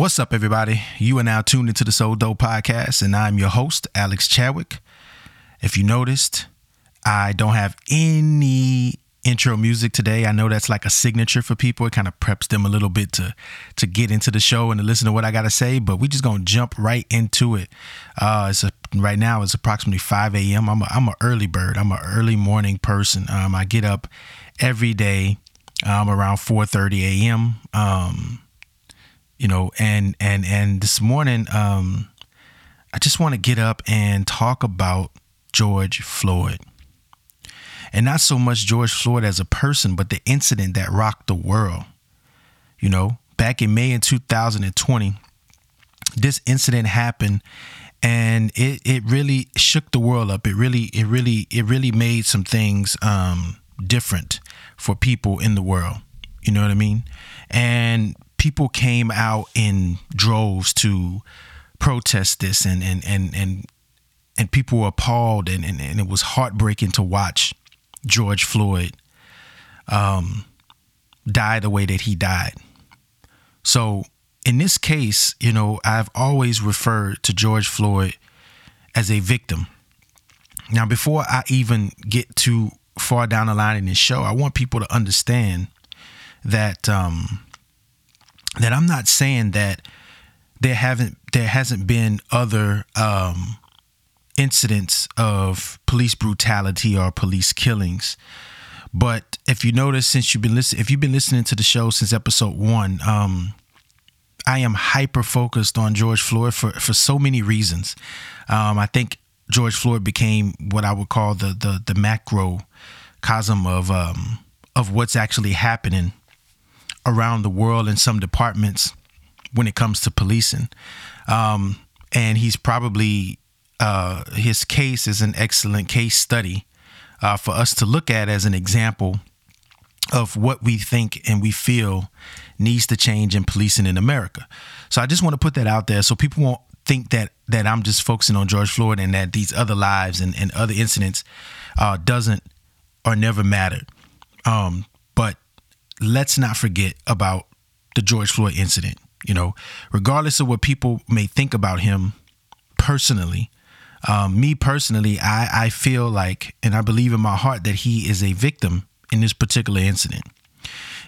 What's up, everybody? You are now tuned into the So Dope podcast, and I'm your host, Alex Chadwick. If you noticed, I don't have any intro music today. I know that's like a signature for people. It kind of preps them a little bit to to get into the show and to listen to what I got to say. But we're just gonna jump right into it. Uh, it's a, right now it's approximately 5 a.m. I'm a, I'm an early bird. I'm an early morning person. Um, I get up every day um, around 4:30 a.m. Um, you know, and and and this morning, um, I just want to get up and talk about George Floyd, and not so much George Floyd as a person, but the incident that rocked the world. You know, back in May in 2020, this incident happened and it, it really shook the world up. It really, it really, it really made some things um, different for people in the world. You know what I mean? And people came out in droves to protest this and and and and, and people were appalled and, and, and it was heartbreaking to watch George Floyd um, die the way that he died. So in this case, you know, I've always referred to George Floyd as a victim. Now, before I even get too far down the line in this show, I want people to understand that um, that I'm not saying that there haven't there hasn't been other um, incidents of police brutality or police killings. But if you notice, since you've been listening, if you've been listening to the show since episode one, um, I am hyper focused on George Floyd for for so many reasons. Um, I think George Floyd became what I would call the the the macrocosm of um, of what's actually happening around the world in some departments when it comes to policing. Um, and he's probably, uh, his case is an excellent case study uh, for us to look at as an example of what we think and we feel needs to change in policing in America. So I just want to put that out there so people won't think that that I'm just focusing on George Floyd and that these other lives and, and other incidents uh, doesn't or never mattered. Um, but let's not forget about the George Floyd incident. You know, regardless of what people may think about him personally, um, me personally, I, I feel like, and I believe in my heart that he is a victim in this particular incident.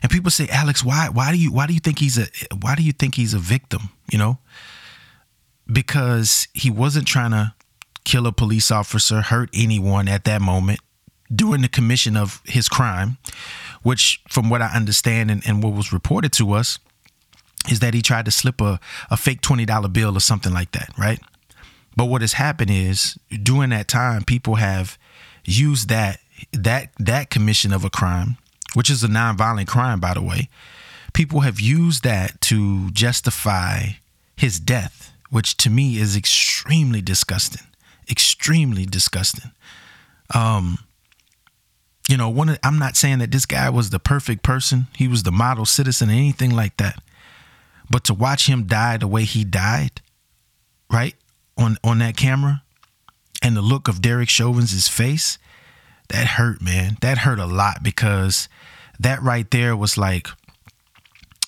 And people say, Alex, why why do you why do you think he's a why do you think he's a victim? You know, because he wasn't trying to kill a police officer, hurt anyone at that moment during the commission of his crime which, from what I understand and, and what was reported to us, is that he tried to slip a, a fake $20 bill or something like that, right? But what has happened is during that time, people have used that that that commission of a crime, which is a nonviolent crime, by the way. People have used that to justify his death, which to me is extremely disgusting. Extremely disgusting. Um, you know, one of, I'm not saying that this guy was the perfect person. He was the model citizen or anything like that. But to watch him die the way he died, right? On on that camera and the look of Derek Chauvin's face, that hurt, man. That hurt a lot because that right there was like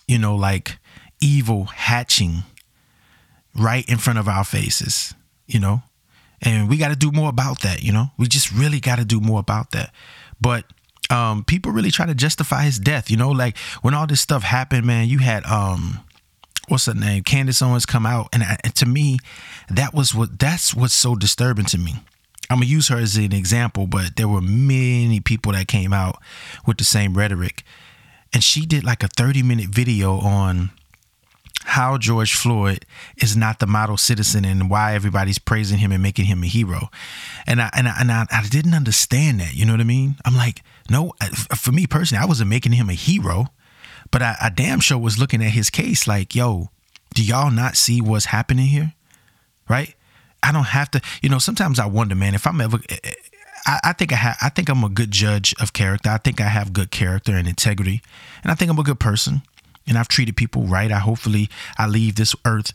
you know, like evil hatching right in front of our faces, you know? And we got to do more about that, you know? We just really got to do more about that. But um, people really try to justify his death. You know, like when all this stuff happened, man, you had um, what's her name, Candace Owens come out, and, and to me, that was what that's what's so disturbing to me. I'm gonna use her as an example, but there were many people that came out with the same rhetoric, and she did like a 30 minute video on how George Floyd is not the model citizen and why everybody's praising him and making him a hero. And I and I, and I, I didn't understand that. You know what I mean? I'm like, no, for me personally, I wasn't making him a hero, but I, I damn sure was looking at his case like, yo, do y'all not see what's happening here? Right? I don't have to. You know, sometimes I wonder, man, if I'm ever. Eh, eh, I, I think I have. I think I'm a good judge of character. I think I have good character and integrity, and I think I'm a good person and I've treated people right. I hopefully I leave this earth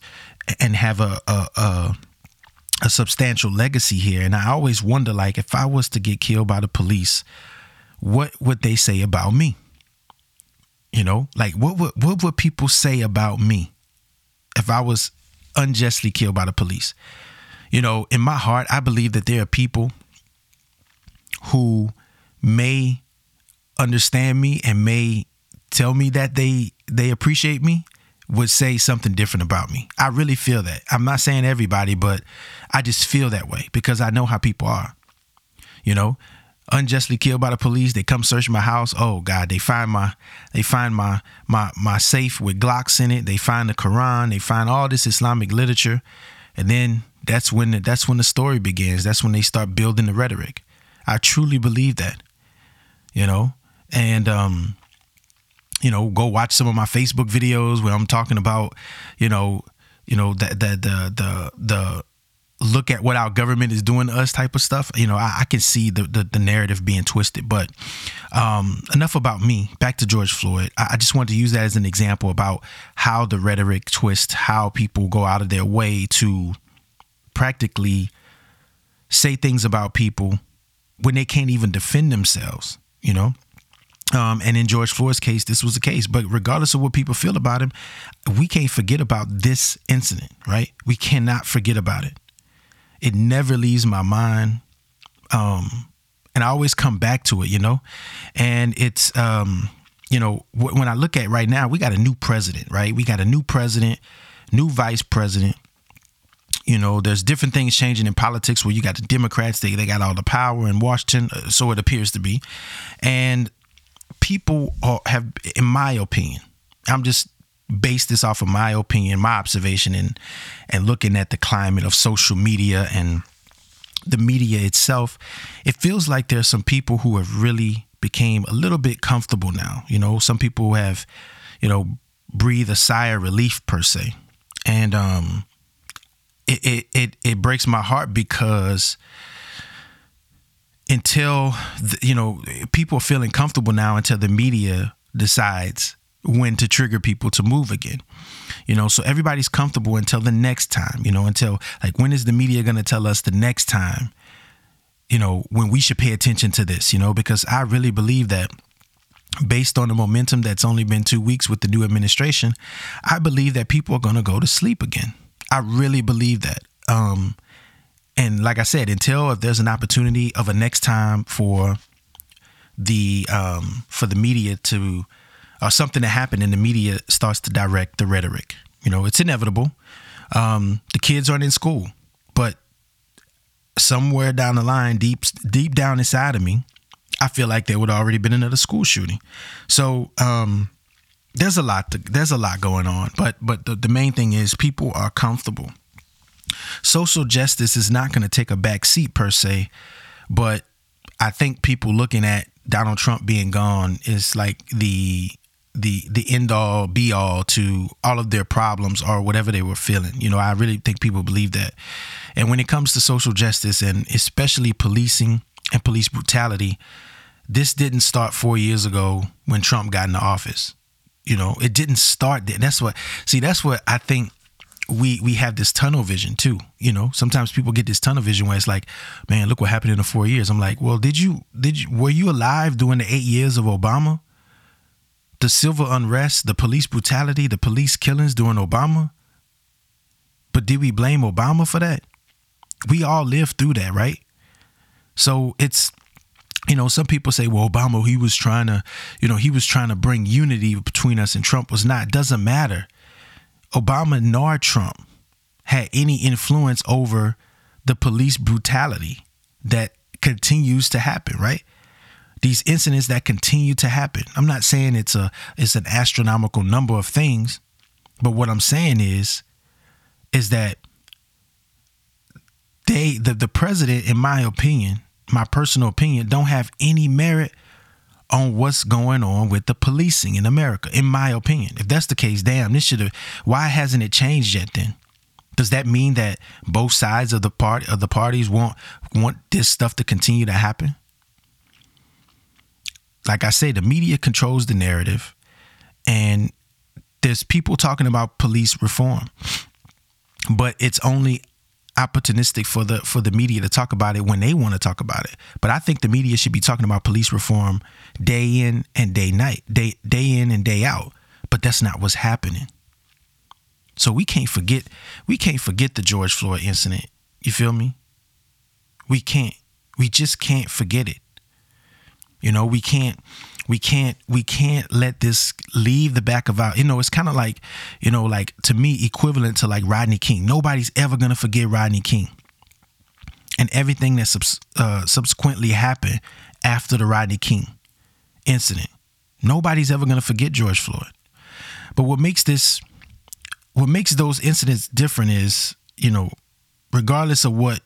and have a a, a a substantial legacy here. And I always wonder, like, if I was to get killed by the police, what would they say about me? You know, like what would what would people say about me if I was unjustly killed by the police. You know, in my heart, I believe that there are people who may understand me and may tell me that they they appreciate me would say something different about me. I really feel that. I'm not saying everybody, but I just feel that way because I know how people are. You know, unjustly killed by the police, they come search my house. Oh God, they find my they find my my my safe with Glocks in it. They find the Quran, they find all this Islamic literature. And then that's when the, that's when the story begins. That's when they start building the rhetoric. I truly believe that. You know, and um you know, go watch some of my Facebook videos where I'm talking about, you know, you know that the the the the look at what our government is doing to us type of stuff. You know, I, I can see the, the, the narrative being twisted. But um, enough about me. Back to George Floyd. I, I just wanted to use that as an example about how the rhetoric twists, how people go out of their way to practically say things about people when they can't even defend themselves. You know. Um, and in George Floyd's case, this was the case. But regardless of what people feel about him, we can't forget about this incident, right? We cannot forget about it. It never leaves my mind. Um, and I always come back to it, you know? And it's, um, you know, when I look at right now, we got a new president, right? We got a new president, new vice president. You know, there's different things changing in politics where you got the Democrats, they, they got all the power in Washington, uh, so it appears to be. And people are, have, in my opinion, I'm just base this off of my opinion, my observation, and and looking at the climate of social media and the media itself, it feels like there's some people who have really became a little bit comfortable now. You know, some people have, you know, breathe a sigh of relief per se, and um, it it it, it breaks my heart because until the, you know people are feeling comfortable now until the media decides when to trigger people to move again you know? So everybody's comfortable until the next time you know until like when is the media going to tell us the next time you know when we should pay attention to this you know? Because i really believe that based on the momentum that's only been 2 weeks with the new administration i believe that people are going to go to sleep again. I really believe that. Um and like i said until if there's an opportunity of a next time for the um for the media to or something to happen and the media starts to direct the rhetoric. You know, it's inevitable. Um, the kids aren't in school, but somewhere down the line, deep deep down inside of me, I feel like there would already been another school shooting. So um, there's a lot. To, there's a lot going on, but but the, the main thing is people are comfortable. Social justice is not going to take a back seat per se, but I think people looking at Donald Trump being gone is like the the the end all be all to all of their problems or whatever they were feeling. You know, I really think people believe that. And when it comes to social justice and especially policing and police brutality, this didn't start 4 years ago when Trump got into office. You know, it didn't start there. That's what see that's what I think we we have this tunnel vision too. You know, sometimes people get this tunnel vision where it's like, man, look what happened in the 4 years. I'm like, well, did you did you were you alive during the 8 years of Obama? the civil unrest, the police brutality, the police killings during Obama. But did we blame Obama for that? We all lived through that, right? So it's you know, some people say, well, Obama, he was trying to, you know, he was trying to bring unity between us and Trump was not. Doesn't matter. Obama nor Trump had any influence over the police brutality that continues to happen, right? these incidents that continue to happen. I'm not saying it's a it's an astronomical number of things, but what I'm saying is is that they the, the president, in my opinion, my personal opinion, don't have any merit on what's going on with the policing in America, in my opinion. If that's the case, damn, this should have why hasn't it changed yet then? Does that mean that both sides of the part of the parties want want this stuff to continue to happen? like I say, the media controls the narrative, and there's people talking about police reform, but it's only opportunistic for the for the media to talk about it when they want to talk about it. But I think the media should be talking about police reform day in and day night, day day in and day out. But that's not what's happening. So we can't forget we can't forget the George Floyd incident. You feel me? We can't. We just can't forget it. You know, we can't we can't we can't let this leave the back of our you know it's kind of like you know like to me equivalent to like rodney king nobody's ever gonna forget rodney king and everything that subs- uh, subsequently happened after the rodney king incident nobody's ever gonna forget george floyd but what makes this what makes those incidents different is you know regardless of what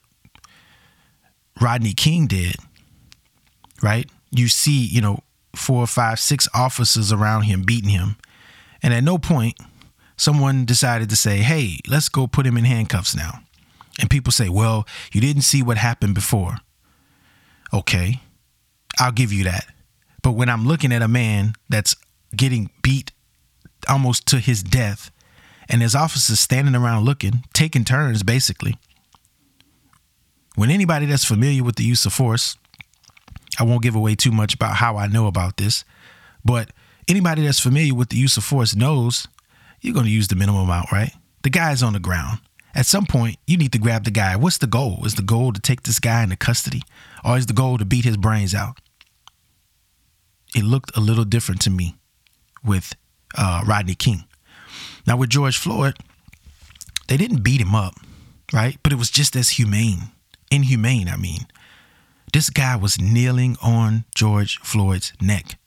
rodney king did right you see you know four, five, six officers around him beating him. And at no point, someone decided to say, hey, let's go put him in handcuffs now. And people say, well, you didn't see what happened before. Okay, I'll give you that. But when I'm looking at a man that's getting beat almost to his death, and his officers standing around looking, taking turns basically, when anybody that's familiar with the use of force I won't give away too much about how I know about this, but anybody that's familiar with the use of force knows you're going to use the minimum amount, right? The guy's on the ground. At some point, you need to grab the guy. What's the goal? Is the goal to take this guy into custody, or is the goal to beat his brains out? It looked a little different to me with uh, Rodney King. Now, with George Floyd, they didn't beat him up, right? But it was just as humane, inhumane, I mean. This guy was kneeling on George Floyd's neck.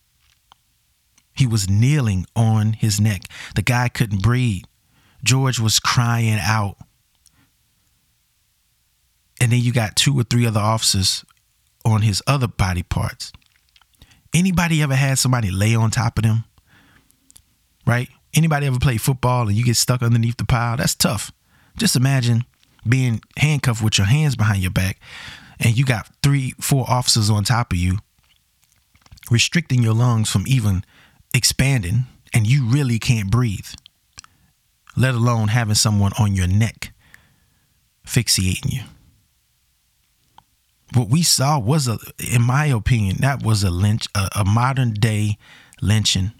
He was kneeling on his neck. The guy couldn't breathe. George was crying out. And then you got two or three other officers on his other body parts. Anybody ever had somebody lay on top of them? Right? Anybody ever play football and you get stuck underneath the pile? That's tough. Just imagine being handcuffed with your hands behind your back and you got three, four officers on top of you, restricting your lungs from even expanding, and you really can't breathe, let alone having someone on your neck fixating you. What we saw was a, in my opinion, that was a lynch, a, a modern day lynching.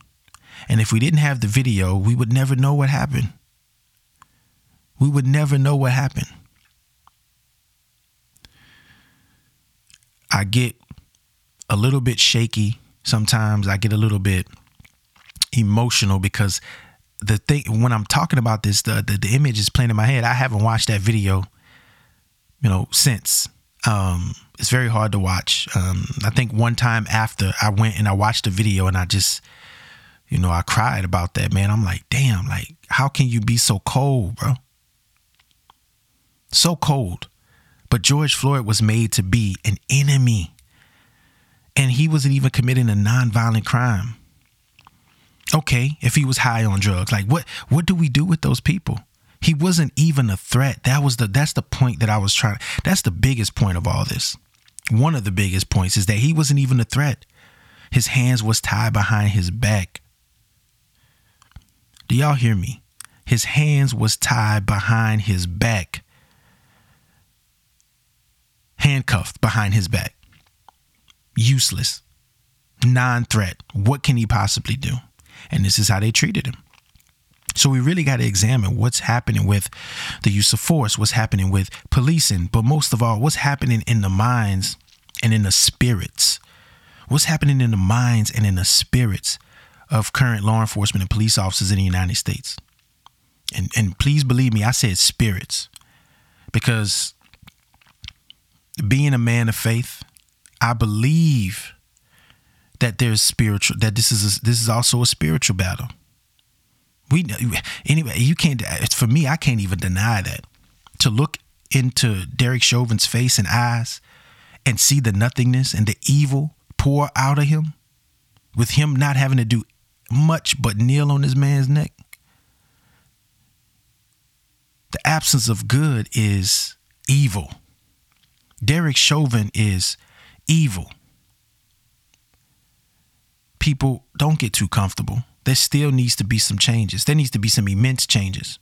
And if we didn't have the video, we would never know what happened. We would never know what happened. I get a little bit shaky sometimes. I get a little bit emotional because the thing when I'm talking about this, the, the, the image is playing in my head. I haven't watched that video, you know, since. Um, it's very hard to watch. Um, I think one time after I went and I watched the video and I just, you know, I cried about that, man. I'm like, damn, like, how can you be so cold, bro? So cold. But George Floyd was made to be an enemy. And he wasn't even committing a nonviolent crime. Okay, if he was high on drugs, like what what do we do with those people? He wasn't even a threat. That was the that's the point that I was trying. That's the biggest point of all this. One of the biggest points is that he wasn't even a threat. His hands was tied behind his back. Do y'all hear me? His hands was tied behind his back handcuffed behind his back. Useless, non threat. What can he possibly do? And this is how they treated him. So we really got to examine what's happening with the use of force, what's happening with policing, but most of all, what's happening in the minds and in the spirits. What's happening in the minds and in the spirits of current law enforcement and police officers in the United States. And and please believe me, I said spirits. Because being a man of faith, I believe that there's spiritual that this is a, this is also a spiritual battle. We anyway, you can't for me I can't even deny that. To look into Derek Chauvin's face and eyes and see the nothingness and the evil pour out of him with him not having to do much but kneel on this man's neck. The absence of good is evil. Derek Chauvin is evil. People don't get too comfortable. There still needs to be some changes. There needs to be some immense changes.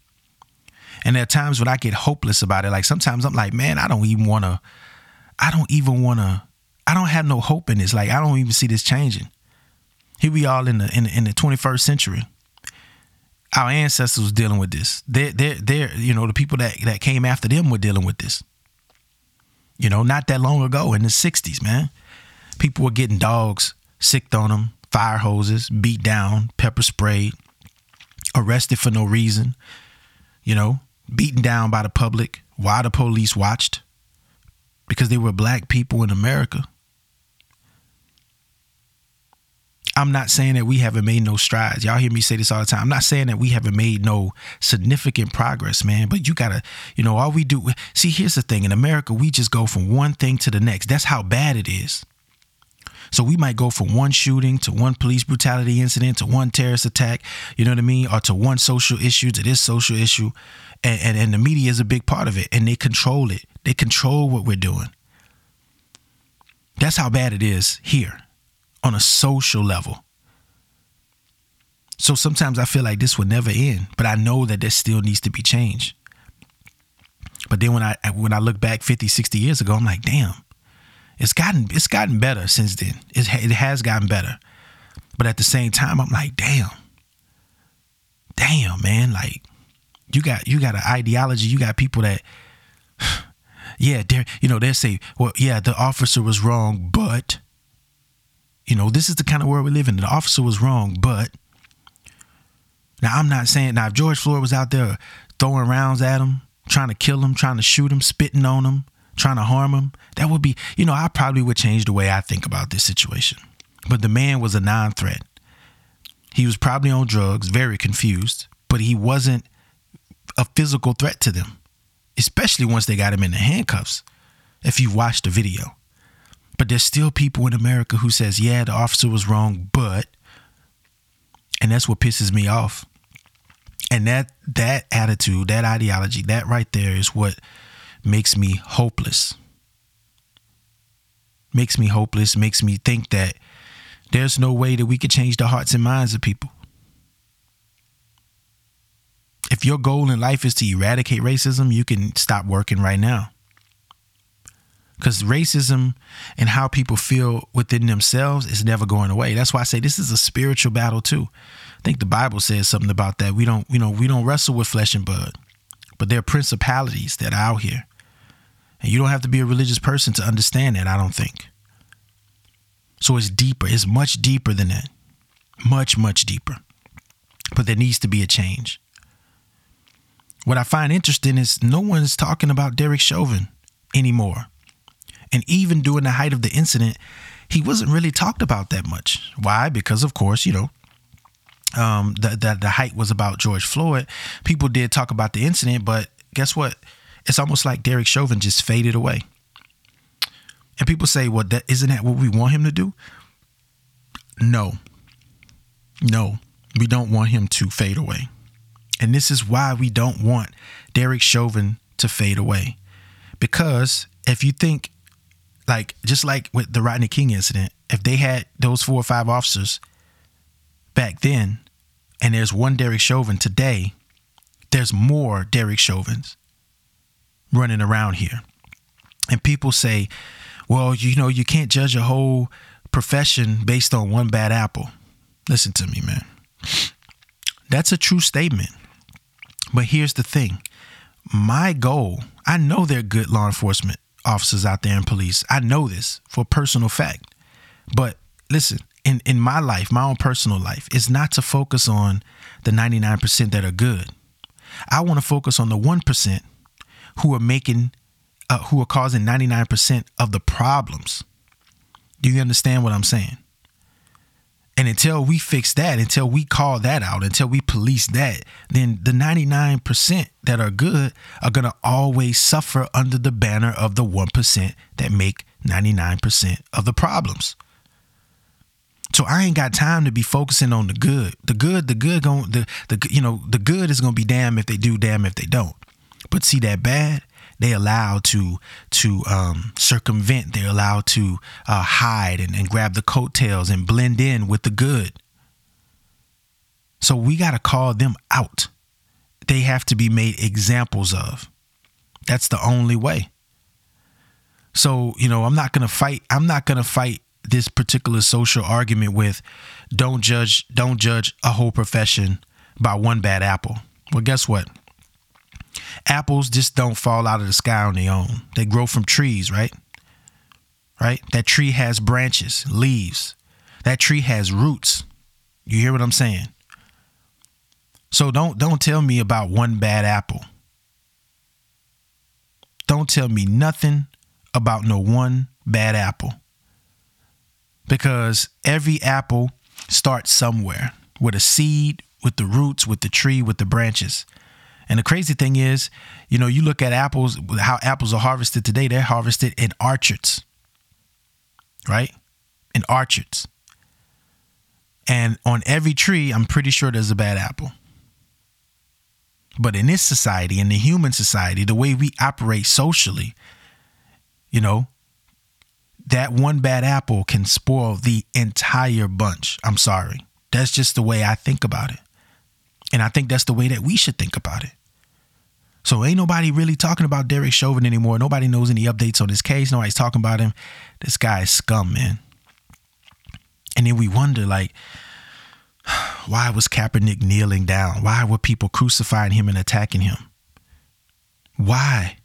And there are times when I get hopeless about it. Like sometimes I'm like, man, I don't even want to, I don't even want to, I don't have no hope in this. Like I don't even see this changing. Here we are in the, in the in the 21st century. Our ancestors was dealing with this. They're, they're, they're, you know, the people that, that came after them were dealing with this. You know, not that long ago in the 60s, man. People were getting dogs sicked on them, fire hoses, beat down, pepper sprayed, arrested for no reason, you know, beaten down by the public while the police watched because they were black people in America. I'm not saying that we haven't made no strides. Y'all hear me say this all the time. I'm not saying that we haven't made no significant progress, man. But you gotta, you know, all we do. See, here's the thing: in America, we just go from one thing to the next. That's how bad it is. So we might go from one shooting to one police brutality incident to one terrorist attack, you know what I mean, or to one social issue to this social issue, and and, and the media is a big part of it, and they control it. They control what we're doing. That's how bad it is here on a social level. So sometimes I feel like this will never end, but I know that there still needs to be change. But then when I when I look back 50, 60 years ago, I'm like, damn, it's gotten it's gotten better since then. It, it has gotten better. But at the same time, I'm like, damn, damn, man, like you got you got an ideology, you got people that yeah, they you know, they say, well, yeah, the officer was wrong, but you know, this is the kind of world we live in. The officer was wrong, but now I'm not saying now if George Floyd was out there throwing rounds at him, trying to kill him, trying to shoot him, spitting on him, trying to harm him, that would be, you know, I probably would change the way I think about this situation. But the man was a non-threat. He was probably on drugs, very confused, but he wasn't a physical threat to them, especially once they got him in the handcuffs. If you watch the video. But there's still people in America who says, "Yeah, the officer was wrong, but," and that's what pisses me off. And that that attitude, that ideology, that right there is what makes me hopeless. Makes me hopeless, makes me think that there's no way that we could change the hearts and minds of people. If your goal in life is to eradicate racism, you can stop working right now because racism and how people feel within themselves is never going away. That's why I say this is a spiritual battle too. I think the Bible says something about that. We don't, you know, we don't wrestle with flesh and blood, but there are principalities that are out here, and you don't have to be a religious person to understand that. I don't think. So it's deeper. It's much deeper than that. Much, much deeper. But there needs to be a change. What I find interesting is no one's talking about Derek Chauvin anymore. And even during the height of the incident, he wasn't really talked about that much. Why? Because of course, you know, um, the, the the height was about George Floyd. People did talk about the incident, but guess what? It's almost like Derek Chauvin just faded away. And people say, "Well, that isn't that what we want him to do?" No, no, we don't want him to fade away. And this is why we don't want Derek Chauvin to fade away. Because if you think like just like with the Rodney King incident, if they had those four or five officers back then, and there's one Derek Chauvin today, there's more Derek Chauvins running around here. And people say, well, you know, you can't judge a whole profession based on one bad apple. Listen to me, man. That's a true statement. But here's the thing my goal, I know there are good law enforcement officers out there in police. I know this for personal fact. But listen, in, in my life, my own personal life, is not to focus on the 99% that are good. I want to focus on the 1% who are making, uh, who are causing 99% of the problems. Do you understand what I'm saying? And until we fix that, until we call that out, until we police that, then the 99% that are good are going to always suffer under the banner of the 1% that make 99% of the problems. So I ain't got time to be focusing on the good. The good, the good going the the you know, the good is going to be damn if they do, damn if they don't. But see that bad, they allow to to um, circumvent. They're allowed to uh, hide and, and grab the coattails and blend in with the good. So we got to call them out. They have to be made examples of. That's the only way. So, you know, I'm not going to fight. I'm not going to fight this particular social argument with don't judge don't judge a whole profession by one bad apple. Well, guess what? Apples just don't fall out of the sky on their own. They grow from trees, right? Right? That tree has branches, leaves. That tree has roots. You hear what I'm saying? So don't don't tell me about one bad apple. Don't tell me nothing about no one bad apple. Because every apple starts somewhere with a seed, with the roots, with the tree, with the branches. And the crazy thing is, you know, you look at apples, how apples are harvested today, they're harvested in orchards, right? In orchards. And on every tree, I'm pretty sure there's a bad apple. But in this society, in the human society, the way we operate socially, you know, that one bad apple can spoil the entire bunch. I'm sorry. That's just the way I think about it. And I think that's the way that we should think about it. So ain't nobody really talking about Derek Chauvin anymore. Nobody knows any updates on this case. Nobody's talking about him. This guy is scum, man. And then we wonder, like, why was Kaepernick kneeling down? Why were people crucifying him and attacking him? Why?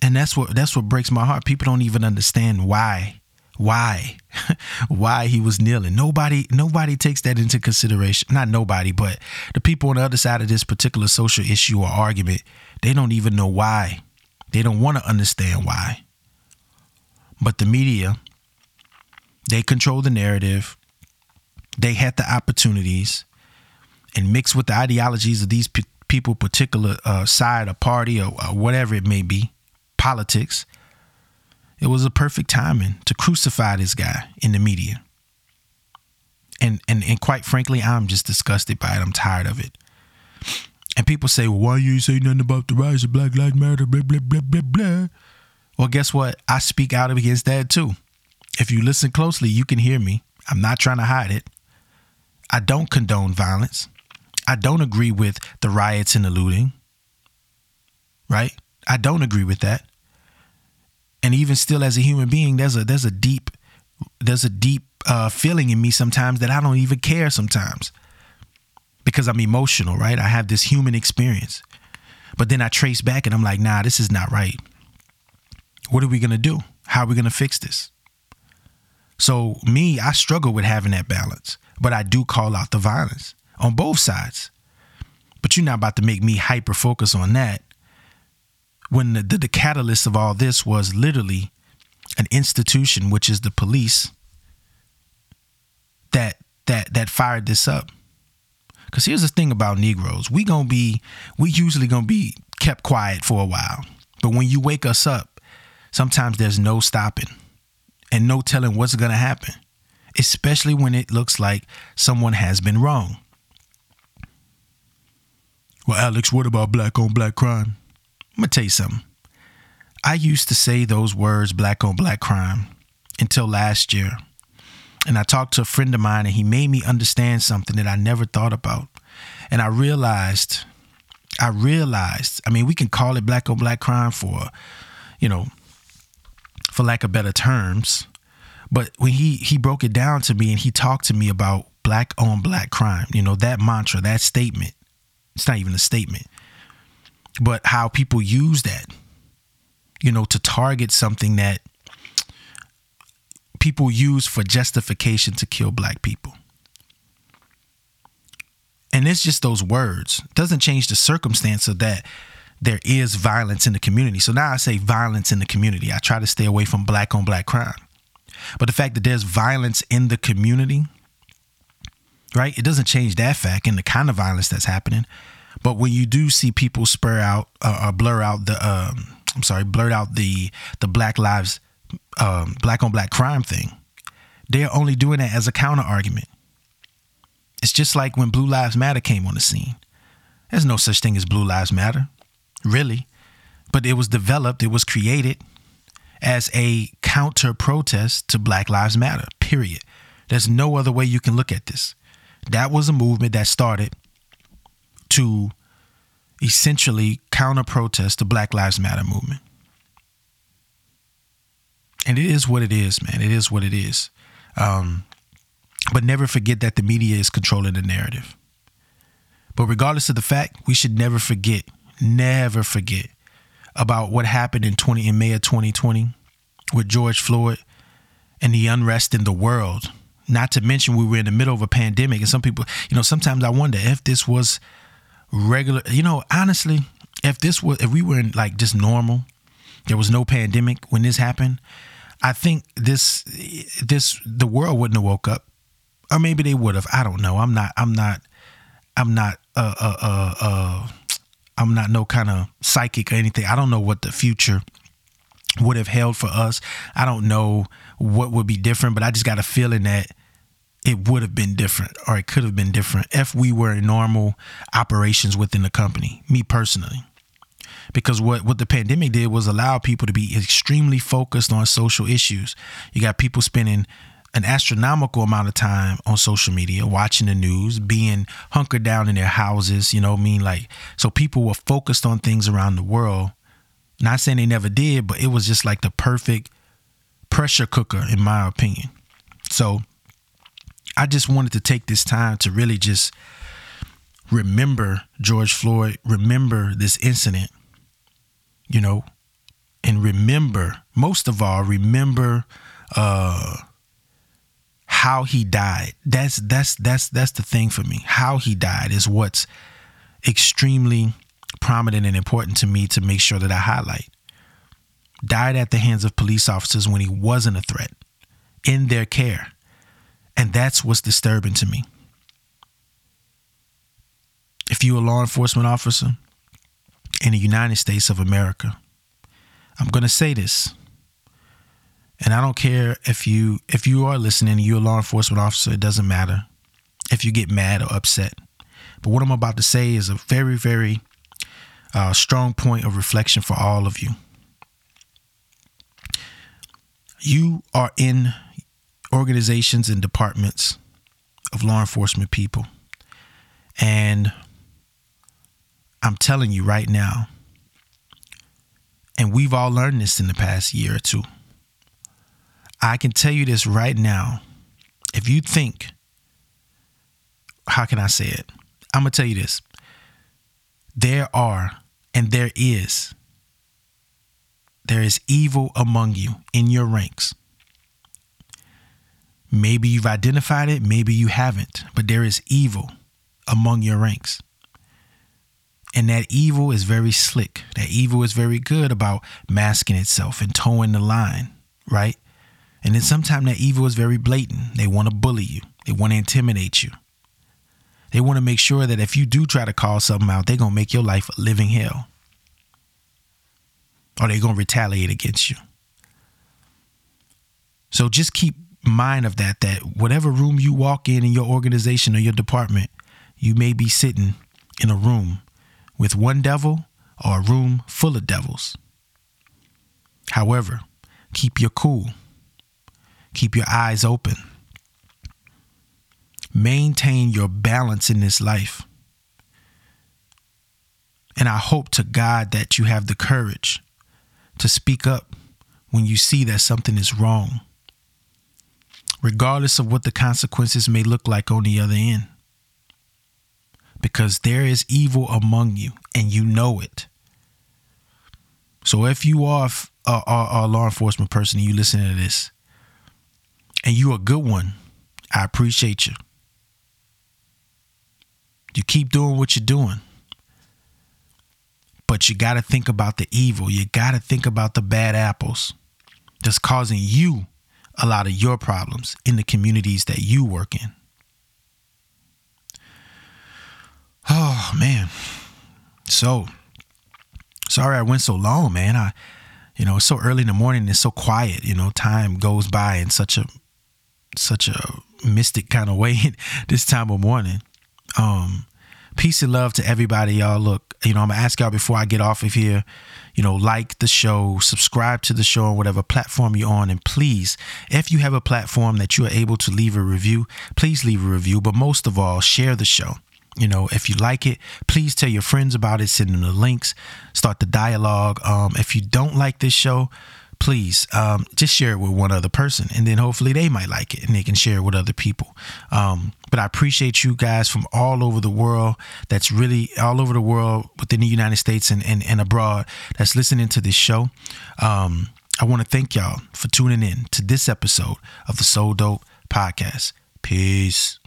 And that's what that's what breaks my heart. People don't even understand why. Why? why he was kneeling. Nobody nobody takes that into consideration. Not nobody, but the people on the other side of this particular social issue or argument, they don't even know why. They don't want to understand why. But the media, they control the narrative. They had the opportunities and mixed with the ideologies of these p- people, particular uh, side or party or, or whatever it may be, politics, it was a perfect timing to crucify this guy in the media. And and and quite frankly, I'm just disgusted by it. I'm tired of it. And people say, well, why you say nothing about the rise of Black Lives Matter, blah, blah, blah, blah, blah. Well, guess what? I speak out against that too. If you listen closely, you can hear me. I'm not trying to hide it. I don't condone violence. I don't agree with the riots and the looting. Right? I don't agree with that and even still as a human being there's a there's a deep there's a deep uh, feeling in me sometimes that I don't even care sometimes because I'm emotional, right? I have this human experience. But then I trace back and I'm like, nah, this is not right. What are we going to do? How are we going to fix this? So, me, I struggle with having that balance, but I do call out the violence on both sides. But you're not about to make me hyper focus on that when the, the, the catalyst of all this was literally an institution, which is the police, that that that fired this up. Because here's the thing about Negroes: we gonna be, we usually gonna be kept quiet for a while, but when you wake us up, sometimes there's no stopping, and no telling what's gonna happen, especially when it looks like someone has been wrong. Well, Alex, what about black on black crime? I'm gonna tell you something. I used to say those words, black on black crime, until last year. And I talked to a friend of mine and he made me understand something that I never thought about. And I realized, I realized, I mean, we can call it black on black crime for, you know, for lack of better terms. But when he he broke it down to me and he talked to me about black on black crime, you know, that mantra, that statement. It's not even a statement but how people use that, you know, to target something that people use for justification to kill black people. And it's just those words. It doesn't change the circumstance of that there is violence in the community. So now I say violence in the community. I try to stay away from black on black crime. But the fact that there's violence in the community, right? It doesn't change that fact and the kind of violence that's happening. But when you do see people spur out uh, or blur out the, um, I'm sorry, blurt out the the Black Lives, um, black on black crime thing, they're only doing it as a counter argument. It's just like when Blue Lives Matter came on the scene. There's no such thing as Blue Lives Matter, really. But it was developed, it was created as a counter protest to Black Lives Matter, period. There's no other way you can look at this. That was a movement that started to essentially counter protest the Black Lives Matter movement. And it is what it is, man. It is what it is. Um, But never forget that the media is controlling the narrative. But regardless of the fact, we should never forget, never forget about what happened in 20 in May of 2020 with George Floyd and the unrest in the world. Not to mention we were in the middle of a pandemic and some people, you know, sometimes I wonder if this was regular, you know, honestly, if this was if we were in like just normal, there was no pandemic when this happened, I think this this the world wouldn't have woke up. Or maybe they would have. I don't know. I'm not I'm not I'm not uh uh uh, uh I'm not no kind of psychic or anything. I don't know what the future would have held for us. I don't know what would be different, but I just got a feeling that it would have been different or it could have been different if we were in normal operations within the company, me personally. Because what, what the pandemic did was allow people to be extremely focused on social issues. You got people spending an astronomical amount of time on social media, watching the news, being hunkered down in their houses, you know I mean? Like, so people were focused on things around the world. Not saying they never did, but it was just like the perfect pressure cooker, in my opinion. So I just wanted to take this time to really just remember George Floyd, remember this incident, you know, and remember, most of all, remember uh how he died. That's that's that's that's the thing for me. How he died is what's extremely prominent and important to me to make sure that I highlight. Died at the hands of police officers when he wasn't a threat, in their care. And that's what's disturbing to me. If you're a law enforcement officer in the United States of America, I'm going to say this and I don't care if you if you are listening, you're a law enforcement officer, it doesn't matter if you get mad or upset. But what I'm about to say is a very, very uh, strong point of reflection for all of you. You are in organizations and departments of law enforcement people. And I'm telling you right now, and we've all learned this in the past year or two I can tell you this right now. If you think, how can I say it? I'm going to tell you this. There are and there is there is evil among you in your ranks. Maybe you've identified it, maybe you haven't, but there is evil among your ranks. And that evil is very slick. That evil is very good about masking itself and toeing the line, right? And then sometimes that evil is very blatant. They want to bully you, they want to intimidate you. They want to make sure that if you do try to call something out, they're going to make your life a living hell. Or they're going to retaliate against you. So just keep mind of that, that whatever room you walk in in your organization or your department, you may be sitting in a room with one devil or a room full of devils. However, keep your cool Keep your eyes open. Maintain your balance in this life. And I hope to God that you have the courage to speak up when you see that something is wrong, regardless of what the consequences may look like on the other end. Because there is evil among you, and you know it. So if you are a, a, a law enforcement person and you listen to this, and you are a good one. I appreciate you. You keep doing what you're doing. But you got to think about the evil. You got to think about the bad apples that's causing you a lot of your problems in the communities that you work in. Oh, man. So, sorry I went so long, man. I, you know, it's so early in the morning. It's so quiet. You know, time goes by in such a such a mystic kind of way this time of morning. Um, peace and love to everybody, y'all. Look, you know, I'm gonna ask y'all before I get off of here, you know, like the show, subscribe to the show on whatever platform you're on, and please, if you have a platform that you are able to leave a review, please leave a review. But most of all, share the show. You know, if you like it, please tell your friends about it, send them the links, start the dialogue. Um, if you don't like this show, please um, just share it with one other person and then hopefully they might like it and they can share it with other people. Um, but i appreciate you guys from all over the world that's really all over the world within the united states and, and, and abroad that's listening to this show. Um, i want to thank y'all for tuning in to this episode of the soul dope podcast. Peace